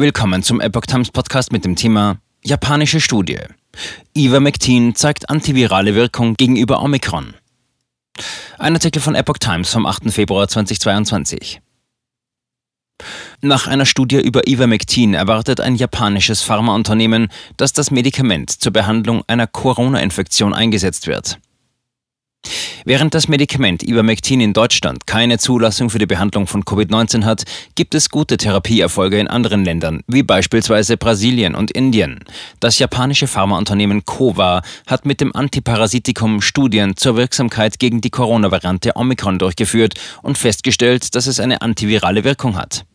Willkommen zum Epoch Times Podcast mit dem Thema Japanische Studie. Ivermectin zeigt antivirale Wirkung gegenüber Omikron. Ein Artikel von Epoch Times vom 8. Februar 2022. Nach einer Studie über Ivermectin erwartet ein japanisches Pharmaunternehmen, dass das Medikament zur Behandlung einer Corona-Infektion eingesetzt wird. Während das Medikament Ivermectin in Deutschland keine Zulassung für die Behandlung von Covid-19 hat, gibt es gute Therapieerfolge in anderen Ländern, wie beispielsweise Brasilien und Indien. Das japanische Pharmaunternehmen Kova hat mit dem Antiparasitikum Studien zur Wirksamkeit gegen die Corona-Variante Omikron durchgeführt und festgestellt, dass es eine antivirale Wirkung hat.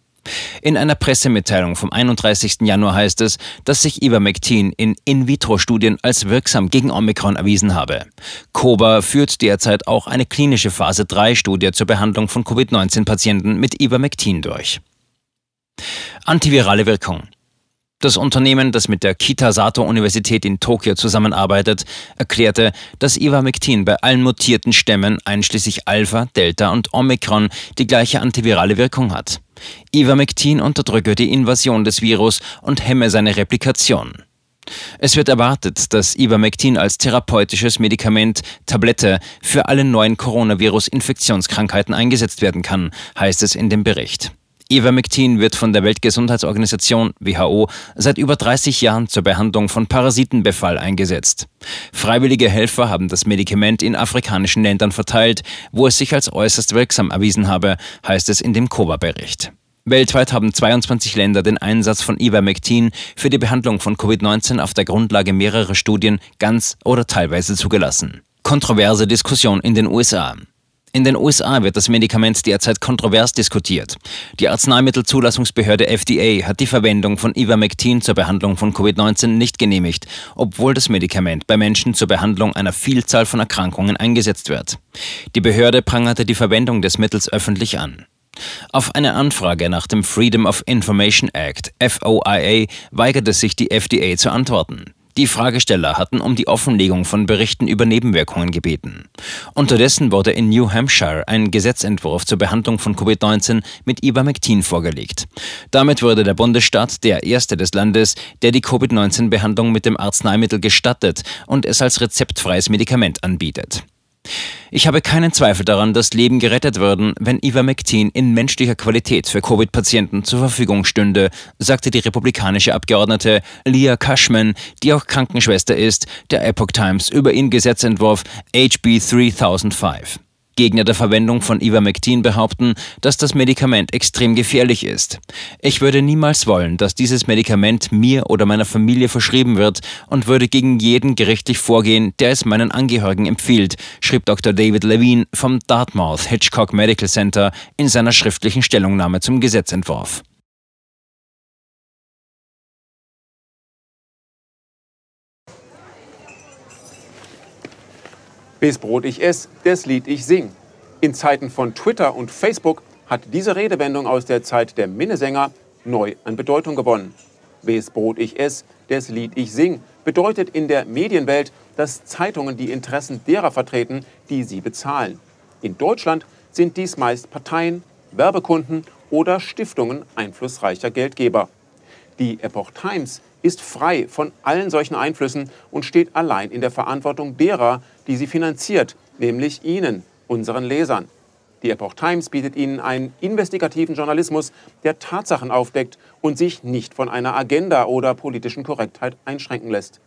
In einer Pressemitteilung vom 31. Januar heißt es, dass sich Ivermectin in In-vitro-Studien als wirksam gegen Omikron erwiesen habe. Koba führt derzeit auch eine klinische Phase-3-Studie zur Behandlung von Covid-19-Patienten mit Ivermectin durch. Antivirale Wirkung das Unternehmen, das mit der Kitasato-Universität in Tokio zusammenarbeitet, erklärte, dass Ivermectin bei allen mutierten Stämmen einschließlich Alpha, Delta und Omikron die gleiche antivirale Wirkung hat. Ivermectin unterdrücke die Invasion des Virus und hemme seine Replikation. Es wird erwartet, dass Ivermectin als therapeutisches Medikament Tablette für alle neuen Coronavirus-Infektionskrankheiten eingesetzt werden kann, heißt es in dem Bericht. Ivermectin wird von der Weltgesundheitsorganisation WHO seit über 30 Jahren zur Behandlung von Parasitenbefall eingesetzt. Freiwillige Helfer haben das Medikament in afrikanischen Ländern verteilt, wo es sich als äußerst wirksam erwiesen habe, heißt es in dem COVA-Bericht. Weltweit haben 22 Länder den Einsatz von Ivermectin für die Behandlung von Covid-19 auf der Grundlage mehrerer Studien ganz oder teilweise zugelassen. Kontroverse Diskussion in den USA. In den USA wird das Medikament derzeit kontrovers diskutiert. Die Arzneimittelzulassungsbehörde FDA hat die Verwendung von Ivermectin zur Behandlung von Covid-19 nicht genehmigt, obwohl das Medikament bei Menschen zur Behandlung einer Vielzahl von Erkrankungen eingesetzt wird. Die Behörde prangerte die Verwendung des Mittels öffentlich an. Auf eine Anfrage nach dem Freedom of Information Act, FOIA, weigerte sich die FDA zu antworten. Die Fragesteller hatten um die Offenlegung von Berichten über Nebenwirkungen gebeten. Unterdessen wurde in New Hampshire ein Gesetzentwurf zur Behandlung von Covid-19 mit Ivermectin vorgelegt. Damit wurde der Bundesstaat der erste des Landes, der die Covid-19-Behandlung mit dem Arzneimittel gestattet und es als rezeptfreies Medikament anbietet. Ich habe keinen Zweifel daran, dass Leben gerettet würden, wenn Ivermectin in menschlicher Qualität für Covid-Patienten zur Verfügung stünde, sagte die republikanische Abgeordnete Leah Cashman, die auch Krankenschwester ist, der Epoch Times über ihren Gesetzentwurf HB 3005. Gegner der Verwendung von Ivermectin behaupten, dass das Medikament extrem gefährlich ist. Ich würde niemals wollen, dass dieses Medikament mir oder meiner Familie verschrieben wird und würde gegen jeden gerichtlich vorgehen, der es meinen Angehörigen empfiehlt, schrieb Dr. David Levine vom Dartmouth Hitchcock Medical Center in seiner schriftlichen Stellungnahme zum Gesetzentwurf. Bis Brot ich ess, das Lied ich sing. In Zeiten von Twitter und Facebook hat diese Redewendung aus der Zeit der Minnesänger neu an Bedeutung gewonnen. Wes Brot ich ess, das Lied ich sing, bedeutet in der Medienwelt, dass Zeitungen die Interessen derer vertreten, die sie bezahlen. In Deutschland sind dies meist Parteien, Werbekunden oder Stiftungen einflussreicher Geldgeber. Die Epoch Times ist frei von allen solchen Einflüssen und steht allein in der Verantwortung derer, die sie finanziert, nämlich Ihnen, unseren Lesern. Die Epoch Times bietet Ihnen einen investigativen Journalismus, der Tatsachen aufdeckt und sich nicht von einer Agenda oder politischen Korrektheit einschränken lässt.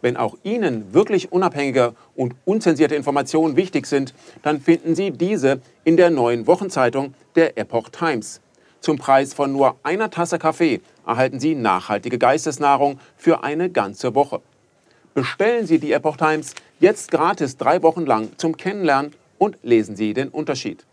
Wenn auch Ihnen wirklich unabhängige und unzensierte Informationen wichtig sind, dann finden Sie diese in der neuen Wochenzeitung der Epoch Times. Zum Preis von nur einer Tasse Kaffee erhalten Sie nachhaltige Geistesnahrung für eine ganze Woche. Bestellen Sie die Epoch Times jetzt gratis drei Wochen lang zum Kennenlernen und lesen Sie den Unterschied.